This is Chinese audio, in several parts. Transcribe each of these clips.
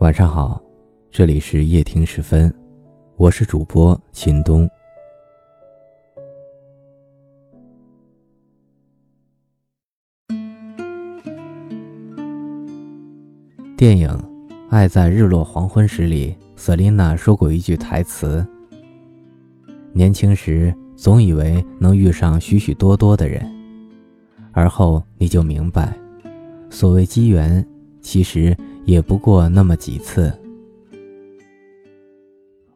晚上好，这里是夜听时分，我是主播秦东。电影《爱在日落黄昏时》里，瑟琳娜说过一句台词：“年轻时总以为能遇上许许多多的人，而后你就明白，所谓机缘，其实也不过那么几次。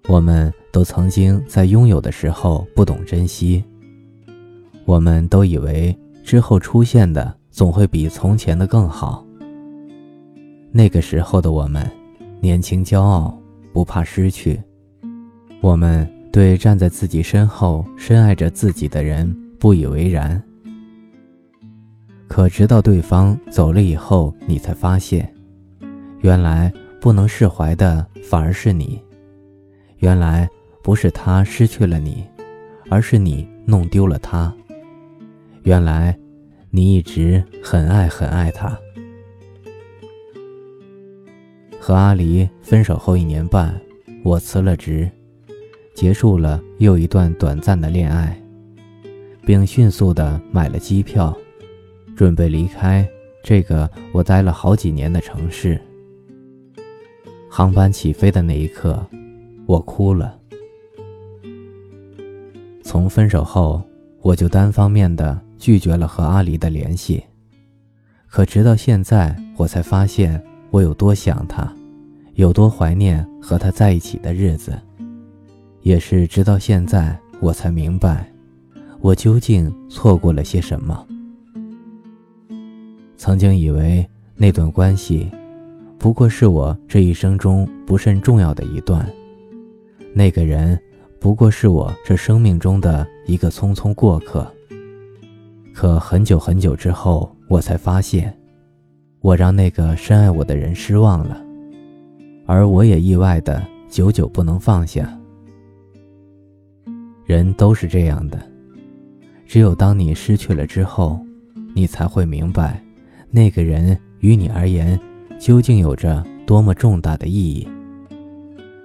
我们都曾经在拥有的时候不懂珍惜，我们都以为之后出现的总会比从前的更好。”那个时候的我们，年轻骄傲，不怕失去。我们对站在自己身后、深爱着自己的人不以为然。可直到对方走了以后，你才发现，原来不能释怀的反而是你。原来不是他失去了你，而是你弄丢了他。原来，你一直很爱很爱他。和阿离分手后一年半，我辞了职，结束了又一段短暂的恋爱，并迅速的买了机票，准备离开这个我待了好几年的城市。航班起飞的那一刻，我哭了。从分手后，我就单方面的拒绝了和阿离的联系，可直到现在，我才发现。我有多想他，有多怀念和他在一起的日子，也是直到现在我才明白，我究竟错过了些什么。曾经以为那段关系，不过是我这一生中不甚重要的一段，那个人不过是我这生命中的一个匆匆过客。可很久很久之后，我才发现。我让那个深爱我的人失望了，而我也意外的久久不能放下。人都是这样的，只有当你失去了之后，你才会明白，那个人于你而言究竟有着多么重大的意义。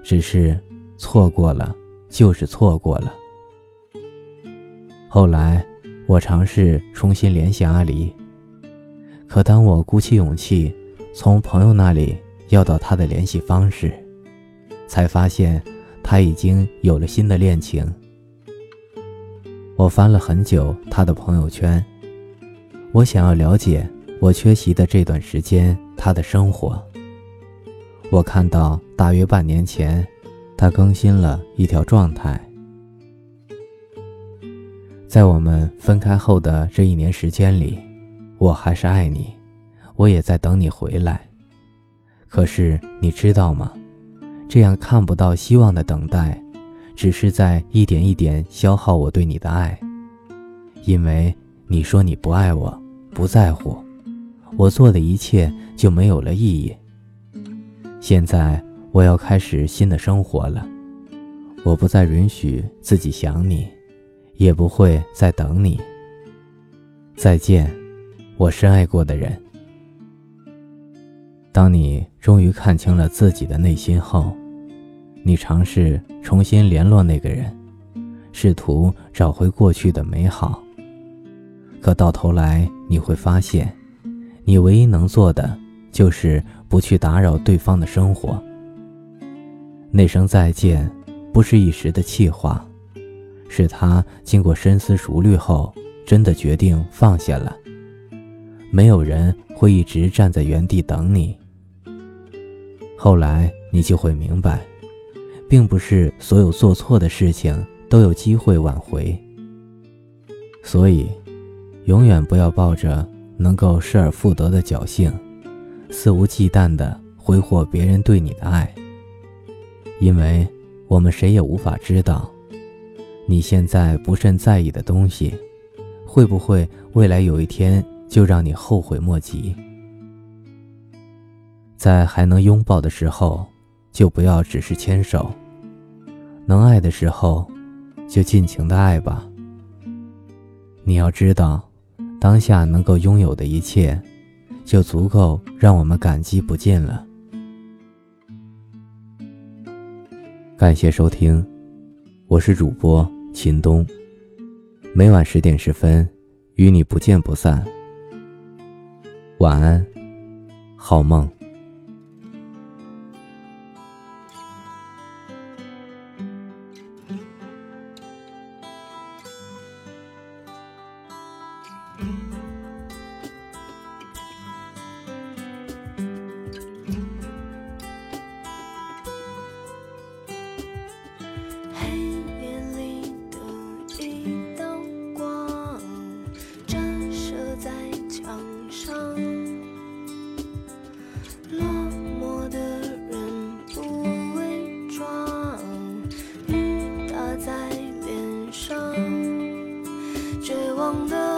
只是错过了，就是错过了。后来，我尝试重新联系阿离。可当我鼓起勇气，从朋友那里要到他的联系方式，才发现他已经有了新的恋情。我翻了很久他的朋友圈，我想要了解我缺席的这段时间他的生活。我看到大约半年前，他更新了一条状态，在我们分开后的这一年时间里。我还是爱你，我也在等你回来。可是你知道吗？这样看不到希望的等待，只是在一点一点消耗我对你的爱。因为你说你不爱我，不在乎，我做的一切就没有了意义。现在我要开始新的生活了，我不再允许自己想你，也不会再等你。再见。我深爱过的人，当你终于看清了自己的内心后，你尝试重新联络那个人，试图找回过去的美好。可到头来，你会发现，你唯一能做的就是不去打扰对方的生活。那声再见，不是一时的气话，是他经过深思熟虑后，真的决定放下了。没有人会一直站在原地等你。后来你就会明白，并不是所有做错的事情都有机会挽回。所以，永远不要抱着能够失而复得的侥幸，肆无忌惮地挥霍别人对你的爱。因为我们谁也无法知道，你现在不甚在意的东西，会不会未来有一天。就让你后悔莫及。在还能拥抱的时候，就不要只是牵手；能爱的时候，就尽情的爱吧。你要知道，当下能够拥有的一切就足够让我们感激不尽了。感谢收听我是主播秦东。每晚十点十分与你不见不散。晚安好梦。绝望的